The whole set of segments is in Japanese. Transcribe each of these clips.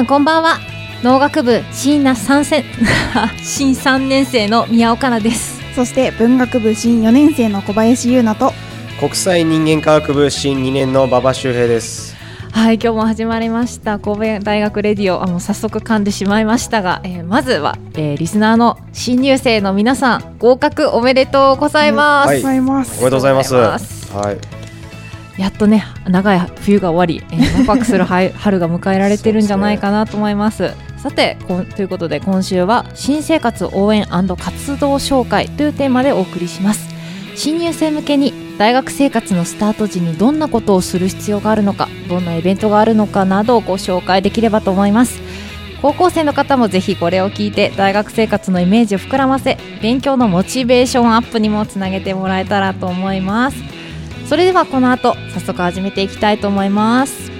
さんこんばんは。農学部新な三戦。新三年生の宮岡奈です。そして文学部新4年生の小林優奈と。国際人間科学部新2年の馬場周平です。はい今日も始まりました。神戸大学レディオ。あもう早速噛んでしまいましたが、えーまずは、えーリスナーの新入生の皆さん合格おめでとうございます、はいございます。おめでとうございます。おめでとうございます。はいやっとね長い冬が終わり、えー、ワクワクする 春が迎えられてるんじゃないかなと思います。さてこということで今週は新生活応援活動紹介というテーマでお送りします。新入生向けに大学生活のスタート時にどんなことをする必要があるのかどんなイベントがあるのかなどをご紹介できればと思います。高校生の方もぜひこれを聞いて大学生活のイメージを膨らませ勉強のモチベーションアップにもつなげてもらえたらと思います。それではこの後早速始めていきたいと思います。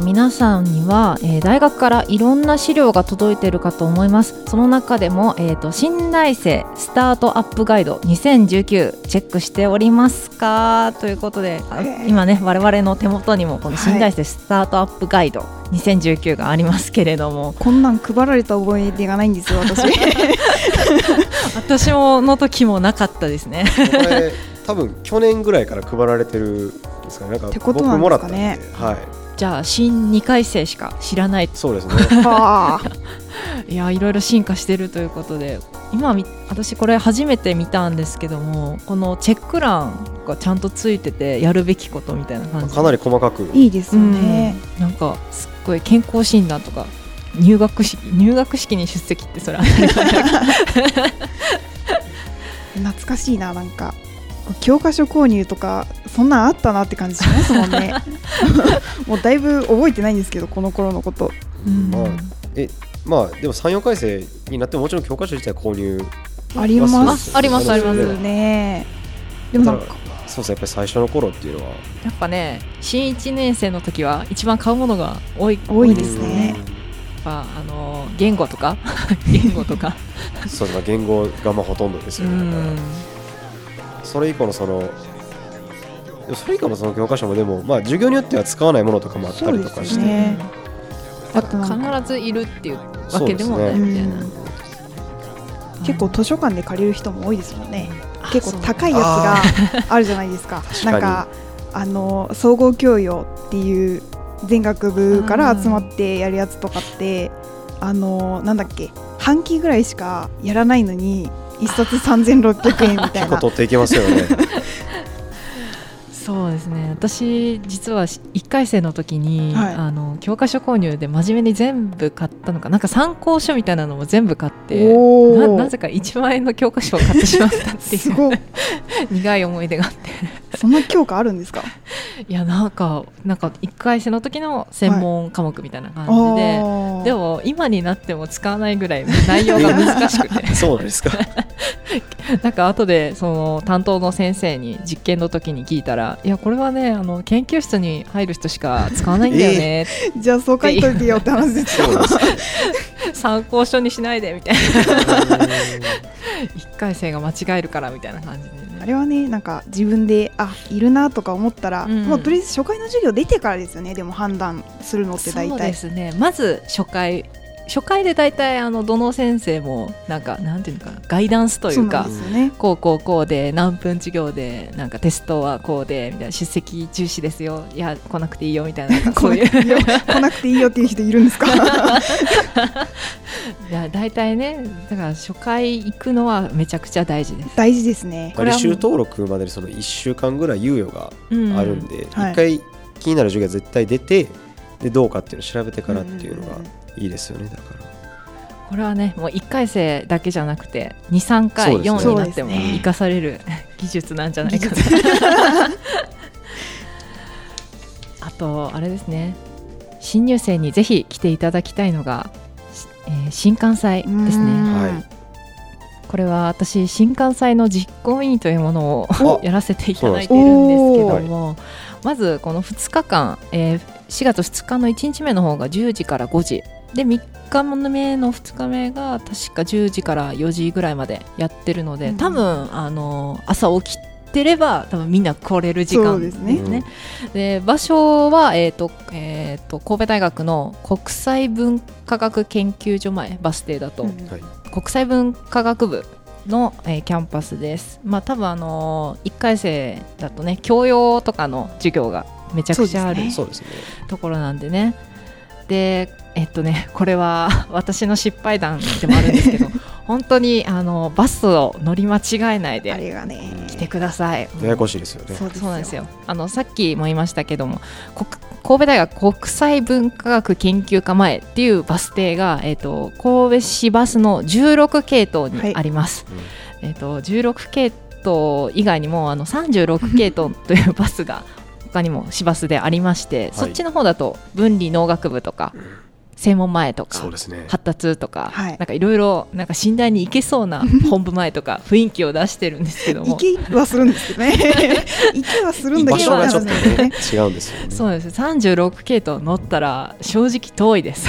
の皆さんには、えー大学からいろんな資料が届いているかと思います。その中でも、えー、と新大生スタートアップガイド2019チェックしておりますか？ということで、あえー。今ね我々の手元にもこの新大生スタートアップガイド2019がありますけれども、こんなん配られた覚えがないんですよ私。私もの時もなかったですね。これ多分去年ぐらいから配られてるんですかね。なんかてこと僕もらったんで。ねはいじゃあ新2回生しか知らない。そうですね。はあ。いやいろいろ進化してるということで今み私これ初めて見たんですけどもこのチェック欄がちゃんとついててやるべきことみたいな感じ。かなり細かく。いいですよね、うん。なんかすっごい健康診断とか入学式入学式に出席ってそれ 懐かしいななんか教科書購入とかそんなんあったなって感じしますもんね。もうだいぶ覚えてないんですけどこの頃のこと。うん。まあえまあでも34回生になってももちろん教科書自体は購入あります。ああります。ありますね。でもなんかそうですねやっぱり最初の頃っていうのは。やっぱね新1年生の時は一番買うものが多い。多いですね。やっぱあの言語とか言語とか。うんそうですね。言語がまあほとんどですうよね。だからんそれ以降のそのそれ以降のその教科書もでもまあ授業によっては使わないものとかもあったりとかして、ね。あと必ずいるっていうわけでもないみたいな、うん。結構図書館で借りる人も多いですもんね。あ結構高いやつがあるじゃないですか。なんかあの総合教養っていう全学部から集まってやるやつとかってあのなんだっけ。半期ぐらいしかやらないのに一冊3600円みたいな。結構取っていけますよね。そうですね。私実は1回生の時に、はい。あの教科書購入で真面目に全部買ったのか。なんか参考書みたいなのも全部買ってななぜか1万円の教科書を買ってしまったっていう。すごい 苦い思い出があってそんな教科あるんですか？いやなんかなんか1回生の時の専門科目みたいな感じで、あー。でも今になっても使わないぐらい内容が難しくて。そうなんですか。なんか後でその担当の先生に実験の時に聞いたら「いやこれはねあの研究室に入る人しか使わないんだよね」じゃあそう書いといてよって話ですよ。参考書にしないでみたいな。1回生が間違えるからみたいな感じで。ねあれはねなんか自分であいるなとか思ったら、うん。もうとりあえず初回の授業出てからですよね。でも判断するのって大そうで体すね。まず初回初回で大体あのどの先生もなんかなんていうのかなガイダンスというかこうこうこうで何分授業でなんかテストはこうでみたいな出席重視ですよ。いや来なくていいよみたいなそういう。来なくていいよ。っていう人いるんですか？いや大体ねだから初回行くのはめちゃくちゃ大事です、大事ですね。これは履修登録までにその1週間ぐらい猶予がうん。あるんで、はい一回気になる授業は絶対出てでどうかっていうのを調べてからっていうのがいいですよねだから。これはねもう1回生だけじゃなくて23回、ね。4になっても生かされる 技術なんじゃないかな。あとあれですね。新入生にぜひ来ていただきたいのが、しえー新幹祭ですね。ん。はい。これは私新幹線の実行委員というものおを やらせていただいているんですけどもまずこの2日間、えー4月2日の1日目の方が10時から5時で3日目の2日目が確か10時から4時ぐらいまでやってるので、うん。多分あの朝起きてれば多分みんな来れる時間ですね。ね。で場所は、えーとえー、と神戸大学の国際文化学研究所前バス停だと、うん。はい。国際文化学部の、えーキャンパスです。まあ多分あのー、1回生だとね教養とかの授業がめちゃくちゃあるね。ところなんでね。でえっとね これは 私の失敗談でもあるんですけど 本当にあのバスを乗り間違えないあでれがね来てください。ややこしいですよね。そうなんですよ。あのさっきも言いましたけども国神戸大学国際文化学研究科前っていうバス停が、えー、と神戸市バスの16系統にあります、えー、と16系統以外にもあの36系統というバスが他にも市バスでありまして、そっちの方だと分理農学部とか専門前とかそうですね。発達とか、はい。なんかいろいろなんか寝台に行けそうな本部前とか 雰囲気を出してるんですけども。行けはするんですけどね。行けはするんだ場けど所がね違うんですよね。そうです。36系統乗ったら正直遠いです。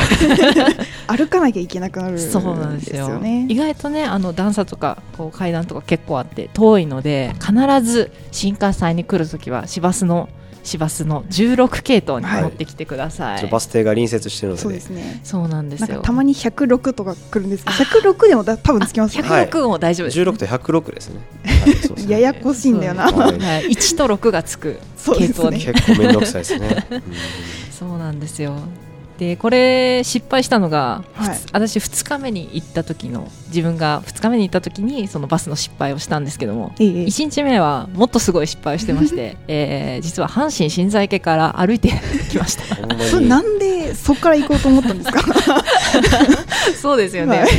歩かなきゃいけなくなるんですそうなんですよ。よね意外とねあの段差とかこう階段とか結構あって遠いので必ず新幹線に来るときは市バスの市バスの16系統に乗ってきてください、ちょバス停が隣接してるので。そうですね。そうなんですよ。なんかたまに106とか来るんですけど106でもだ多分つきますね、はい106も大丈夫です、16と106ですね。はい。そうですねややこしいんだよな、はい。はい、1と6がつく系統に。結構面倒くさいですね。うん。そうなんですよでこれ失敗したのが、はい。私2日目に行った時の自分が2日目に行った時にそのバスの失敗をしたんですけどもええ1日目はもっとすごい失敗をしてまして、えー実は阪神心斎家から歩いて きました。それなんでそこから行こうと思ったんですか？そうですよね、はい。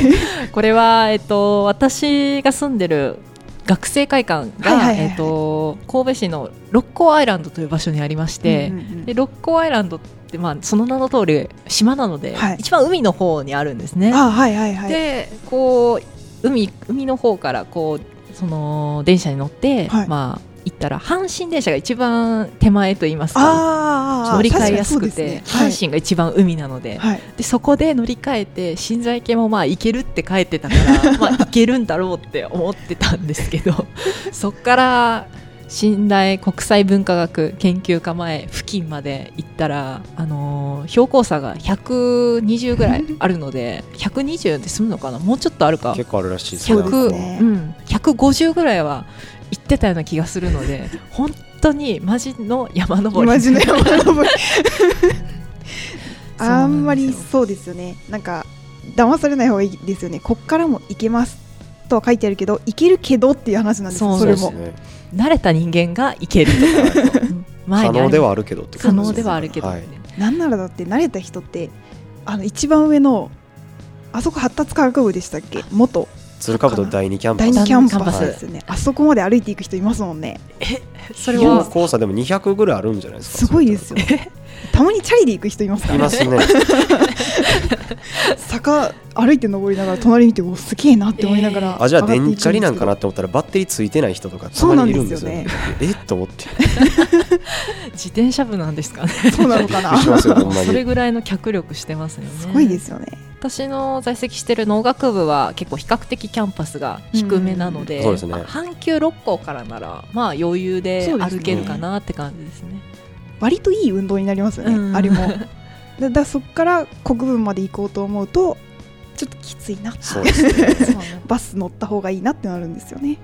これは、えっと、私が住んでる学生会館が、えっと、神戸市の六甲アイランドという場所にありまして、うんうんうん。で六甲アイランドって、まあ、その名の通り島なので、はい。一番海の方にあるんですね。あはいはいはい。でこう海海の方からこうその電車に乗って、はい。まあ行ったら阪神電車が一番手前と言いますか乗り換えやすくて、確かにそうですね。阪神が一番海なので、はい、はいでそこで乗り換えて新在家もまあ行けるって書いてたから まあ行けるんだろうって思ってたんですけどそっから信頼国際文化学研究科前付近まで行ったら、あのー標高差が120ぐらいあるので 120で済むのかな？もうちょっとあるか。結構あるらしいですそうねですね。うん、150ぐらいは行ってたような気がするので 本当にマジの山登り。マジの山登り。あなんですよ。んまりそうですよね。なんか騙されない方がいいですよね。こっからも行けますとは書いてあるけど行けるけどっていう話なんですよそうそれも。そうですね慣れた人間が行けるとか。可能ではあるけどって可能ではあるけど、はい。なんならだって慣れた人ってあの一番上のあそこ発達科学部でしたっけ？元。鶴かぶと第二キャンパス。第二キャンパスキャンパス。ですよね、あそこまで歩いていく人いますもんね。標それは高差でも200ぐらいあるんじゃないですか？すごいですよたまにチャリで行く人いますからいますね。坂歩いて登りながら隣見ておすげえなって思いながら、あじゃあ電チャリなんかなって思ったらバッテリーついてない人とかたまにいるんですよね。えっと思って。自転車部なんですかね。そうなのかな。それにぐらいの脚力してますよね。すごいですよね。私の在籍してる農学部は結構比較的キャンパスが低めなので,、うん。そうですね。まあ阪急六甲からならまあ余裕で歩けるかなって感じですね。割といい運動になりますよね、うん。あれも。だそこから国分まで行こうと思うとちょっときついな。そうです ね。バス乗った方がいいなってなるんですよね。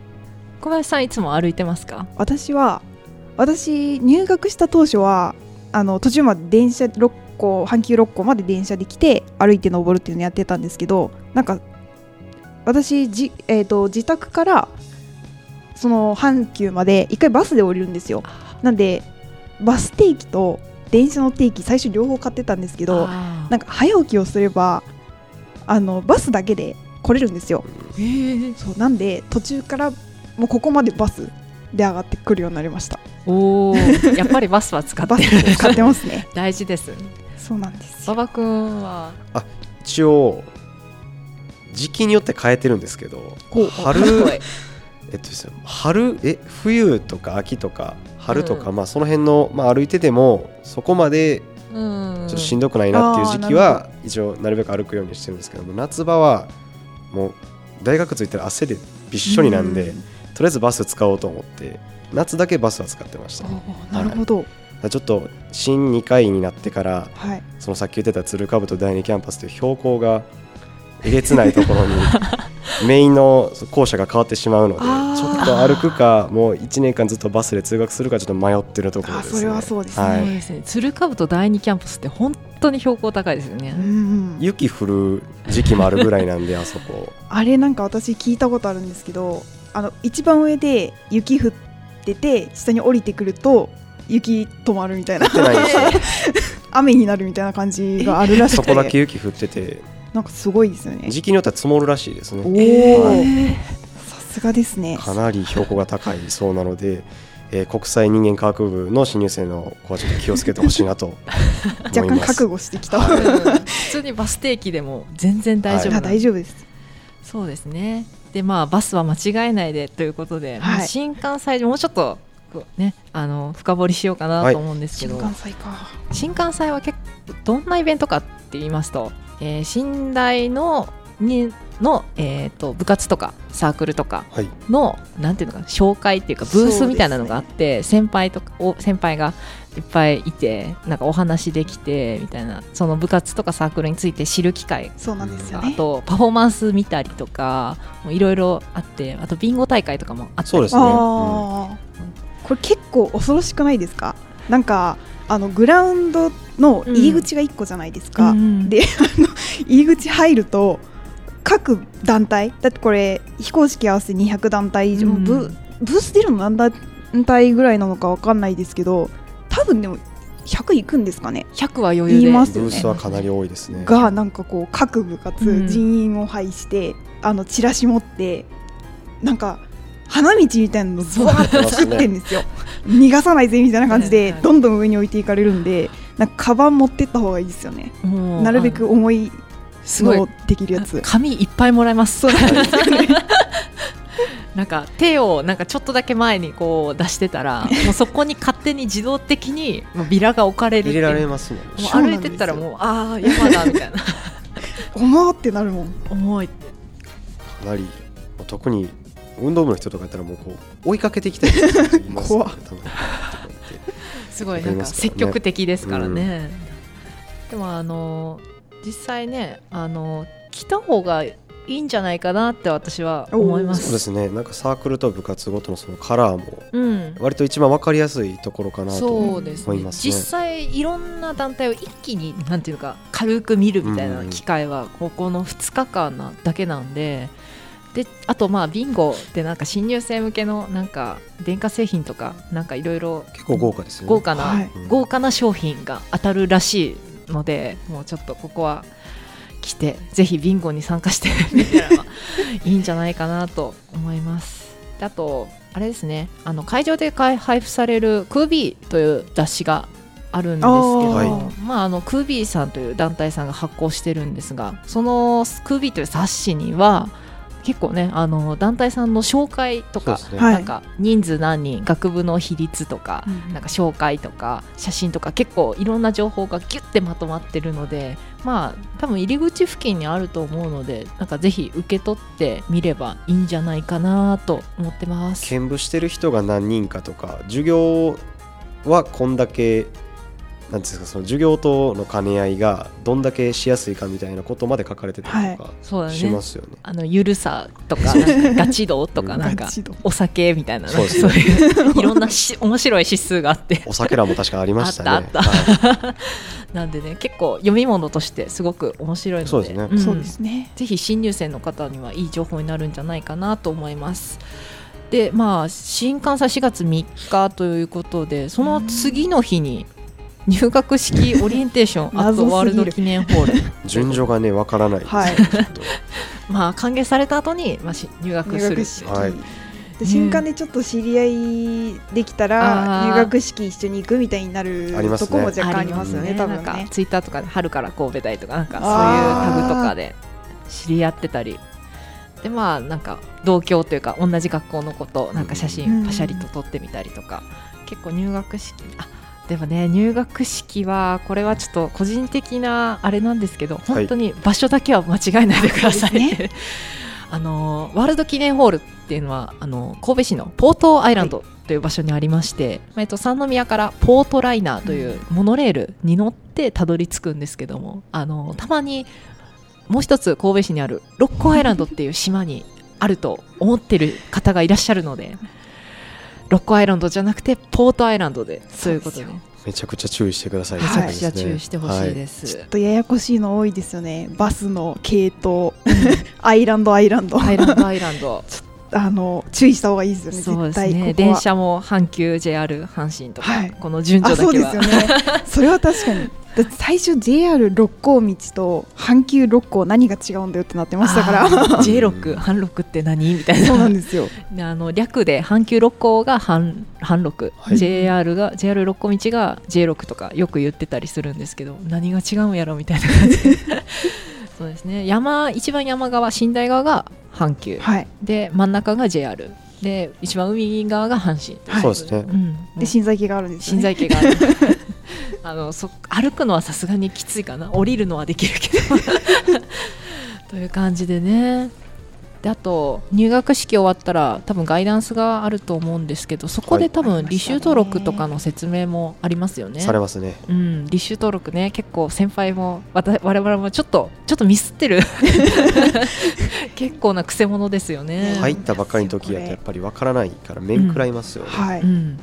小林さんいつも歩いてますか？私は私入学した当初はあの途中まで電車6個阪急6個まで電車で来て歩いて登るっていうのやってたんですけどなんか私じ、えー、と自宅からその阪急まで一回バスで降りるんですよ。なんでバス定期と電車の定期最初両方買ってたんですけどなんか早起きをすればあのバスだけで来れるんですよ。えー。そうなんで途中からもうここまでバスで上がってくるようになりました。おー。やっぱりバスは使って使ってますね。大事です。そうなんですよ。馬場君は？一応時期によって変えてるんですけどこう。春えっとですね春え冬とか秋とか春とか、うまあその辺の、まあ、歩いててもそこまでうん。ちょっとしんどくないなっていう時期あは一応なるべく歩くようにしてるんですけども夏場はもう大学着いたら汗でびっしょりなんで、とりあえずバス使おうと思って夏だけバスは使ってました、なるほど。らちょっと新2回になってからはい。そのさっき言ってた鶴かぶと第2キャンパスという標高がえげつないところに メインの校舎が変わってしまうのでちょっと歩くかもう1年間ずっとバスで通学するかちょっと迷ってるところです、ね、あそれはそうですね。はい。鶴かぶと第二キャンパスって本当に標高高いですよね。うんうん雪降る時期もあるぐらいなんであそこ。あれなんか私聞いたことあるんですけどあの一番上で雪降ってて下に降りてくると雪止まるみたいな。雨になるみたいな感じがあるらしそくこだてけ雪降っててなんかすごいですよね。時期によっては積もるらしいですおね。お、はい。さすがですね。かなり標高が高いそうなので、えー国際人間科学部の新入生の子はちょっと気をつけてほしいなと 思若干います。覚悟してきた、はい。うん普通にバス定期でも全然大丈夫あなんで大丈夫です。そうですね。でまあバスは間違えないでということで、まあはい新幹線もうちょっとこうねあの深掘りしようかなと思うんですけど、新幹線か。新幹線は結構どんなイベントかって言いますと、えー寝台のにの、えー、と部活とかサークルとかはい。のなんていうのかな紹介っていうかブースみたいなのがあって、先輩とかお先輩がいっぱいいてなんかお話できてみたいなその部活とかサークルについて知る機会。そうなんですよあねとパフォーマンス見たりとかもういろいろあってあとビンゴ大会とかもあったりそうですね、これ結構恐ろしくないですか？なんかあのグラウンドの入り口が1個じゃないですか、うんであの入り口入ると各団体だってこれ非公式合わせて200団体以上、うんブブース出るの何団体ぐらいなのか分かんないですけど多分でも100いくんですかね。100は余裕で。言いますよね。ブースはかなり多いですね。がなんかこう各部う活ん。人員を配して、あのチラシ持ってなんか花道みたいなのをブワーッと作ってんですよ。逃がさないぜみたいな感じでどんどん上に置いていかれるんでなんかカバン持ってった方がいいですよね。なるべく重いすごいのできるやつ。紙いっぱいもらえます。そうなんですよね。なんか手をなんかちょっとだけ前にこう出してたら もうそこに勝手に自動的にもうビラが置かれるっていう。入れられますもんね。もう歩いてったらもうああ山だみたいな。重ってなるもん。重い。かなり特に運動部の人とかやったらもうこう追いかけてきたい。怖っ。すごいなんか積極的ですからね。でもあの実際ねあの来た方がいいんじゃないかなって私は思いま。そうですすね。なんかサークルと部活ごとのそのカラーもうん。割と一番わかりやすいところかなとそうですね。思いますね。実際いろんな団体を一気になんていうか軽く見るみたいな機会はここの2日間なだけなんでであとまあビンゴってなんか新入生向けのなんか電化製品とかなんかいろいろ結構豪華ですよね。豪華な、はい。豪華な商品が当たるらしいのでもうちょっとここは来てぜひビンゴに参加してみたらいいんじゃないかなと思います。であとあれですね。あの会場で開配布されるクービーという雑誌があるんですけど、はまあ、あのクービーさんという団体さんが発行してるんですがそのクービーという冊子には結構ねあの団体さんの紹介とか、ね、はい。なんか人数何人学部の比率とか、うん。なんか紹介とか写真とか結構いろんな情報がギュッてまとまってるのでまあ多分入り口付近にあると思うのでなんかぜひ受け取ってみればいいんじゃないかなと思ってます。兼部してる人が何人かとか授業はこんだけなんですかその授業との兼ね合いがどんだけしやすいかみたいなことまで書かれてたりとかしますよね。あのゆるさとかガチ度とかうんなんかお酒みたいなそうですそうねいういろんなし面白い指数があって。お酒らも確かありましたね。あったあはい。なんでね結構読み物としてすごく面白いので。そうですね。ん。そうですね。ぜひ新入生の方にはいい情報になるんじゃないかなと思います。でまあ新監査4月3日ということでその次の日に入学式オリエンテーションアットワールド記念ホール。順序がねわからない。です、はい。まあ歓迎された後にまあし入学する入学式、はい。で瞬間でちょっと知り合いできたら、入学式一緒に行くみたいになるありますね。とこも若干ありますよね多分なんかねツイッターとかで春から神戸大とかなんかそういうタグとかで知り合ってたり。でまあなんか同郷というか同じ学校の子となんか写うん。真パシャリと撮ってみたりとか、結構入学式あでもね入学式はこれはちょっと個人的なあれなんですけど本当に場所だけは間違えないでください、そうです あのワールド記念ホールっていうのはあの神戸市のポートアイランドという場所にありまして、えっと、三宮からポートライナーというモノレールに乗ってたどり着くんですけどもあのたまにもう一つ神戸市にある六甲アイランドっていう島にあると思ってる方がいらっしゃるので六甲アイランドじゃなくてポートアイランドでそういうことでめめちゃくちゃ注意してください、ちゃくちゃ注意してほしいです。ちょっとややこしいの多いですよね。バスの系統。アイランドアイランド。アイランドアイランド。あの注意した方がいいですよね。そうです絶対ここは。ね電車も阪急 JR 阪神とか、はい。この順あ序だけは。そうですよね。それは確かにだって最初 JR 六甲道と阪急六甲何が違うんだよってなってましたから。あー J6 阪六って何みたいな。そうなんですよ。であの略で阪急六甲が阪阪六、はい。JR が JR 六甲道が J6 とかよく言ってたりするんですけど何が違うんやろみたいな感じ。で そうですね。山一番山側寝台側が阪急、はい。で真ん中が JR で一番海側が阪神、はい。そうですね。うん、で心臓系があるんですね。臓系がある。あのそ歩くのはさすがにきついかな。降りるのはできるけど。という感じでねであと入学式終わったら多分ガイダンスがあると思うんですけどそこで多分履修登録とかの説明もありますよね。されますね。うん、履修登録ね。結構先輩もわた我々もちょっとちょっとミスってる。結構なくせ者ですよね。入ったばっかりの時やとやっぱりわからないから面食らいますよね、はい、うん、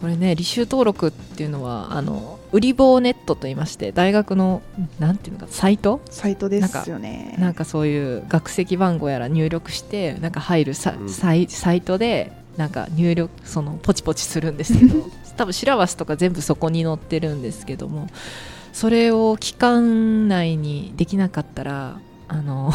これね履修登録っていうのはあの売り棒ネットと言いまして大学のなんていうのかサイト？サイトですよね。なんかそういう学籍番号やら入力してなんか入るサ,、うん。サイサイトでなんか入力そのポチポチするんですけど 多分シラバスとか全部そこに載ってるんですけどもそれを期間内にできなかったらあの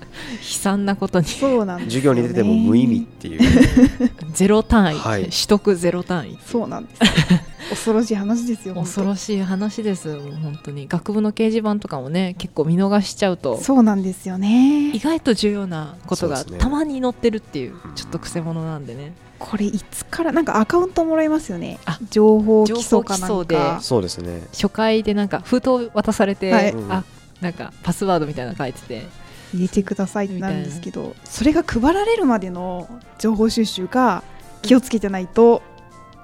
悲惨なことに。そうなんですよね。授業に出ても無意味っていう。ゼロ単位、はい。取得ゼロ単位。そうなんです 恐ろしい話ですよ恐ろしい話ですもう本当に。学部の掲示板とかもね結構見逃しちゃうと。そうなんですよね。意外と重要なことがたまに載ってるっていうちょっとくせ者なんでね。これいつからなんかアカウントもらえますよね。あ情報基礎かなんか。で。そうですね。初回でなんか封筒渡されて、はい。あなんかパスワードみたいなの書いてて入れてくださいってなるんですけどそれが配られるまでの情報収集が気をつけてないと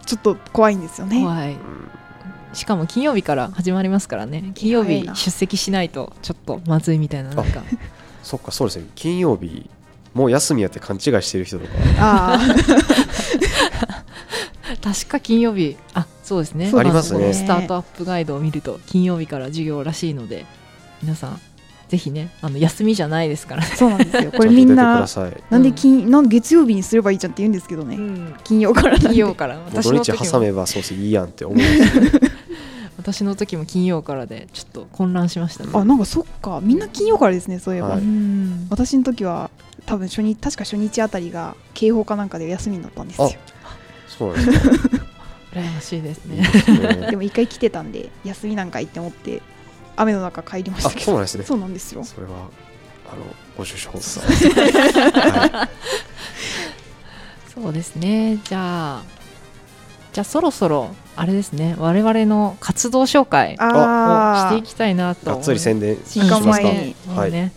ちょっと怖いんですよね。怖い。しかも金曜日から始まりますからね。金曜日出席しないとちょっとまずいみたいななんか。そっかそうですね。金曜日もう休みやって勘違いしてる人とか。あ 確か金曜日。あそうですね。そうありますね。のスタートアップガイドを見ると金曜日から授業らしいので皆さんぜひねあの休みじゃないですからね。あそうなんですよ。これみんななんで金なん月曜日にすればいいじゃんって言うんですけどね。うん。金曜から金曜から。私の時も土日挟めばそうそういいやんって思う。んですよ私の時も金曜からでちょっと混乱しましたね。あなんかそっか。みんな金曜からですねそういえば、はい。うん。私の時は多分初日確か初日あたりが警報かなんかで休みになったんですよ。そうですか。羨ましいですいいねですね。でも一回来てたんで休みなんか行って思って雨の中帰りましあたけど。そうなんですね。そうなんですよ。それはあのご愁傷。さはそうですね。じゃあじゃあそろそろあれですね。我々の活動紹介をしてあいきたいなとがっつり宣伝しますか？前にはい。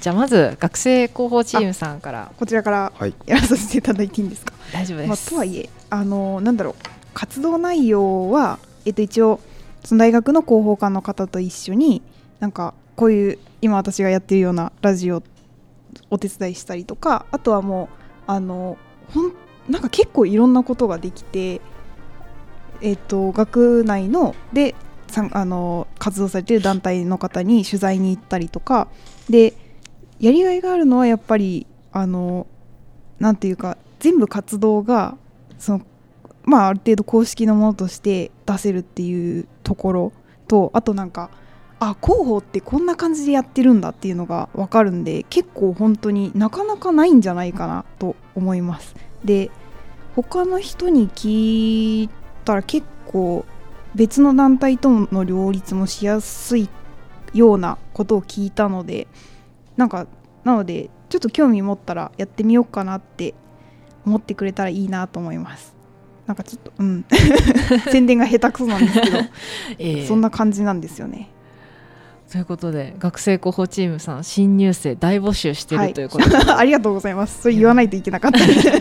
じゃあまず学生広報チームさんから。こちらからはい。やらさせていただいていいんですか？大丈夫です、まあ、とはいえあのなんだろう活動内容は、えっと、一応その大学の広報官の方と一緒になんかこういう今私がやってるようなラジオお手伝いしたりとかあとはもうあのほんなんか結構いろんなことができて、えっと、学内のでさあの活動されてる団体の方に取材に行ったりとかでやりがいがあるのはやっぱりあのなんていうか全部活動がそのまあある程度公式のものとして出せるっていうところとあとなんかあ広報ってこんな感じでやってるんだっていうのが分かるんで結構本当になかなかないんじゃないかなと思います。で他の人に聞いたら結構別の団体との両立もしやすいようなことを聞いたのでなんかなのでちょっと興味持ったらやってみようかなって思ってくれたらいいなと思います。なんかちょっとうん。宣伝が下手くそなんですけど、ええ。そんな感じなんですよね。ということで学生広報チームさん新入生大募集してはい。るということで、ありがとうございます。それ言わないといけなかった。ですよ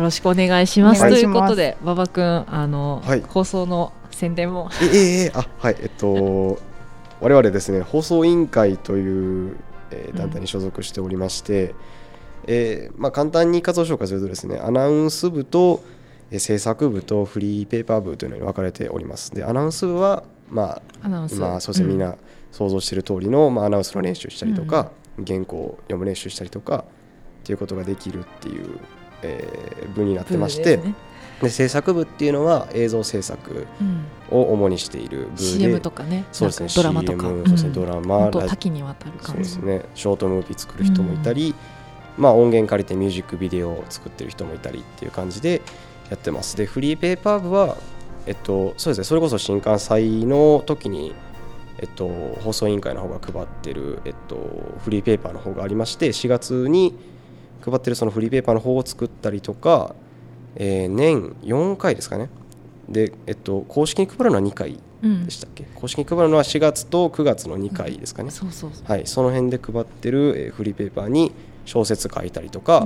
ろしくお願いします。お願いします。ということで馬場君あの、はい。放送の宣伝も。ええええあはい。えっと我々ですね放送委員会という、えー団体に所属しておりまして、えーまあ、簡単に活動紹介するとですねアナウンス部と、えー制作部とフリーペーパー部というのに分かれております。でアナウンス部はまあアナウンス。まあそうですね、みんな想像している通りの、まあ、アナウンスの練習したりとか、原稿を読む練習したりとかっていうことができるっていう、えー部になってまして、部で制作部っていうのは映像制作うん。を主にしている部で CM とかねそうですねドラマとか。CM そうですねんドラマ本当ラジ多岐にわたるそう感じですねショートムービー作る人もいたり、まあ、音源借りてミュージックビデオを作ってる人もいたりっていう感じでやってます。でフリーペーパー部はえっとそうですね。それこそ新幹祭の時にえっと、放送委員会の方が配ってる、えっと、フリーペーパーの方がありまして4月に配ってるそのフリーペーパーの方を作ったりとか、えー年4回ですかね。で、えっと、公式に配るのは2回うん。でしたっけ、公式に配るのは4月と9月の2回ですかね、はい、その辺で配ってる、えーフリーペーパーに小説書いたりとか、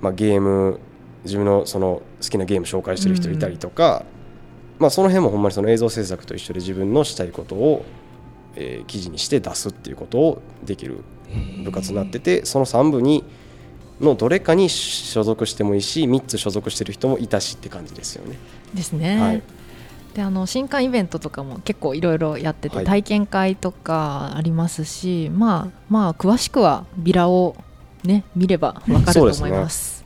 まあ、ゲーム自分のその好きなゲーム紹介してる人いたりとか、まあ、その辺もほんまにその映像制作と一緒で自分のしたいことを、えー記事にして出すっていうことをできる部活になっててその3部にのどれかに所属してもいいし3つ所属してる人もいたしって感じですよね。ですね、はい。であの新刊イベントとかも結構いろいろやってて、はい。体験会とかありますしまあまあ詳しくはビラをね見ればわかると思います。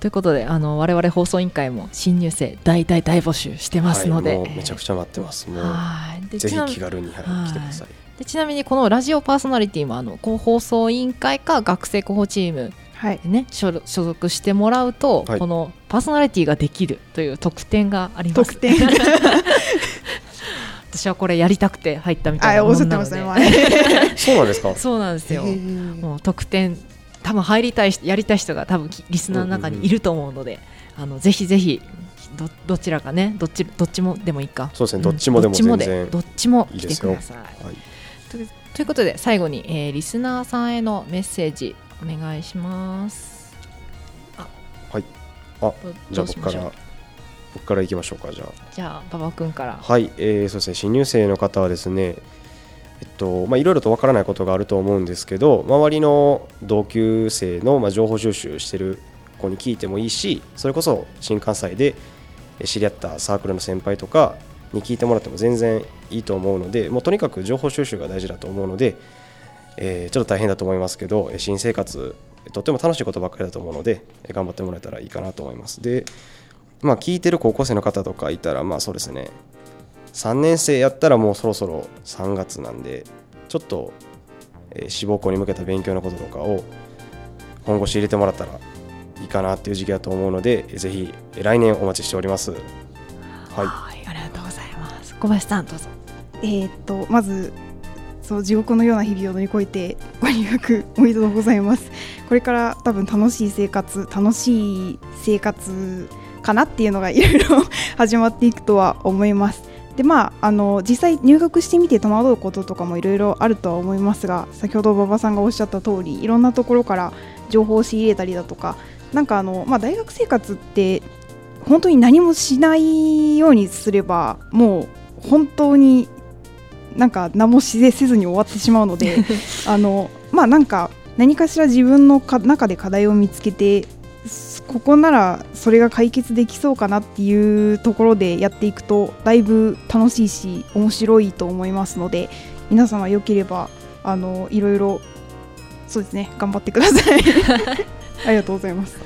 ということであの我々放送委員会も新入生大大大募集してますので、はい、めちゃくちゃ待ってます。もうはい。でぜひちなみ気軽に、来てください。でちなみにこのラジオパーソナリティもあのこう放送委員会か学生広報チームはい。でね所所属してもらうと、はい。このパーソナリティができるという特典があります。特典 私はこれやりたくて入ったみたいなもんなので。そうなんですか？そうなんですよ。もう特典多分入りたい人やりたい人が多分きリスナーの中にいると思うので、あのぜひぜひどどちらかねどっちどっちもでもいいか。そうですねん。どっちもでも全然どっちも来てください。はいとい。うということで最後に、えーリスナーさんへのメッセージお願いします。はい。あどじゃあ僕から僕からいきましょうかじゃあ。じゃあ馬場君から。はい、えーそうですね新入生の方はですねえっとまあいろいろとわからないことがあると思うんですけど周りの同級生のまあ情報収集してる子に聞いてもいいしそれこそ新幹線で知り合ったサークルの先輩とかに聞いてもらっても全然いいと思うのでもうとにかく情報収集が大事だと思うので、えーちょっと大変だと思いますけど新生活とっても楽しいことばっかりだと思うので頑張ってもらえたらいいかなと思います。でまあ聞いてる高校生の方とかいたらまあそうですね。3年生やったらもうそろそろ3月なんでちょっと、えー志望校に向けた勉強のこととかを本腰入れてもらったらいいかなっていう時期だと思うのでえーぜひえー来年お待ちしております。はい。はいありがとうございます。小林さんどうぞ。えーっとまずそう地獄のような日々を乗り越えてご入学おめでとうございます。これから多分楽しい生活楽しい生活かなっていうのがいろいろ 始まっていくとは思いますでまああの実際入学してみて戸惑うこととかもいろいろあるとは思いますが先ほど馬場さんがおっしゃった通りいろんなところから情報を仕入れたりだとかなんかあの、まあ、大学生活って本当に何もしないようにすればもう本当になんか何もせずに終わってしまうので あのまあなんか何かしら自分のか中で課題を見つけてすここならそれが解決できそうかなっていうところでやっていくとだいぶ楽しいし面白いと思いますので皆様よければあのいろいろそうですね頑張ってください。ありがとうございます。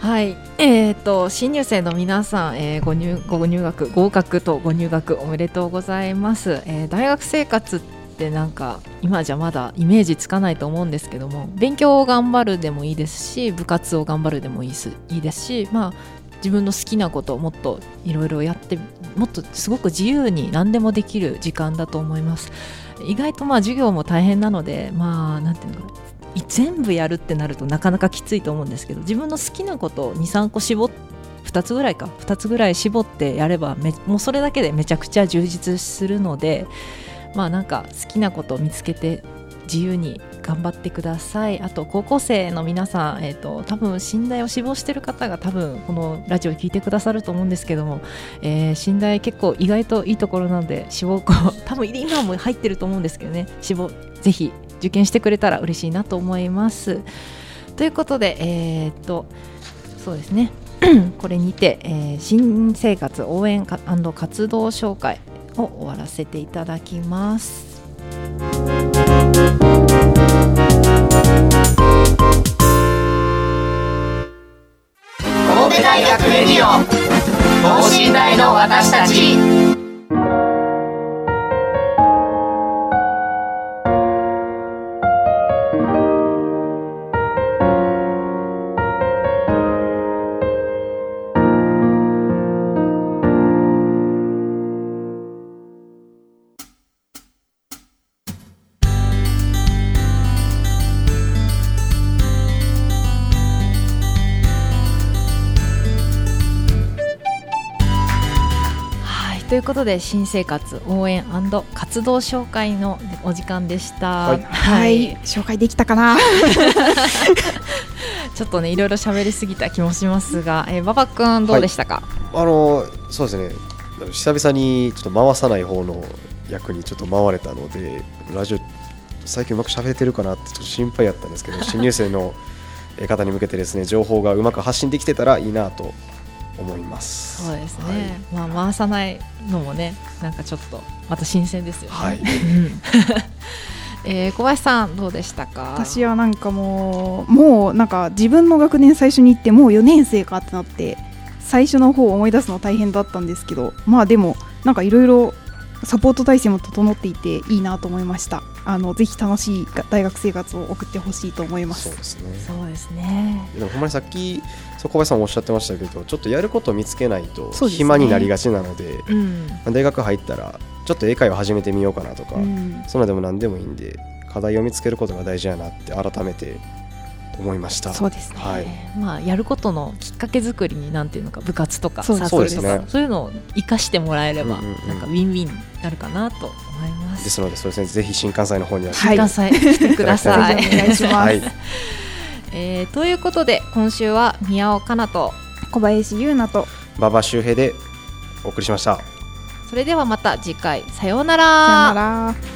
はい、えー、と新入生の皆さん、えーご入ご入学合格とご入学おめでとうございます、えー大学生活ってなんか今じゃまだイメージつかないと思うんですけども勉強を頑張るでもいいですし部活を頑張るでもいいすいいですしまあ自分の好きなことをもっといろいろやってもっとすごく自由に何でもできる時間だと思います。意外とまあ授業も大変なのでまあなんていうのかな。全部やるってなるとなかなかきついと思うんですけど自分の好きなことを23個絞っ2つぐらいか2つぐらい絞ってやればめもうそれだけでめちゃくちゃ充実するのでまあなんか好きなことを見つけて自由に頑張ってください。あと高校生の皆さん、えー、と多分信頼を志望してる方が多分このラジオ聞いてくださると思うんですけども、えー信頼結構意外といいところなので志望校多分今も入ってると思うんですけどね。志望ぜひ受験してくれたら嬉しいなと思います。ということで、えーっとそうですね。これにて、えー新生活応援か活動紹介。を終わらせていただきます。神戸大学レディオ等身大の私たちということで新生活応援活動紹介のお時間でした。はい。はい、紹介できたかな？ちょっとねいろいろ喋りすぎた気もしますが、えー、馬場くんどうでしたか、あのそうですね。久々にちょっと回さない方の役にちょっと回れたのでラジオ最近うまく喋れてるかなってちょっと心配やったんですけど 新入生のえー方に向けてですね情報がうまく発信できてたらいいなと思います。そうですね、まあ回さないのもねなんかちょっとまた新鮮ですよね。はい、うん。えー小林さんどうでしたか？私はなんかもうもうなんか自分の学年最初に行ってもう4年生かってなって最初の方を思い出すの大変だったんですけどまあでもなんかいろいろサポート体制も整っていていいなと思いました。あのぜひ楽しい大学生活を送ってほしいと思います。そうですね。そうですね。でもほんまにさっき小林さんもおっしゃってましたけどちょっとやることを見つけないと暇になりがちなのでうん。大学入ったらちょっと英会話始めてみようかなとか、うん。そんなでも何でもいいんで課題を見つけることが大事やなって改めて思いました。そうですね。はい、まあやることのきっかけ作りになんていうのか部活とかそうサーそうですね。クルとかそういうのを生かしてもらえれば、うんうんうん。なんかウィンウィンになるかなと思います。ですのでそうですね。ぜひ新幹線の方には、はい。新幹線来てください。お願いします、はい。えーということで今週は宮尾かなと小林優奈と馬場周平でお送りしました。それではまた次回。さようなさよなら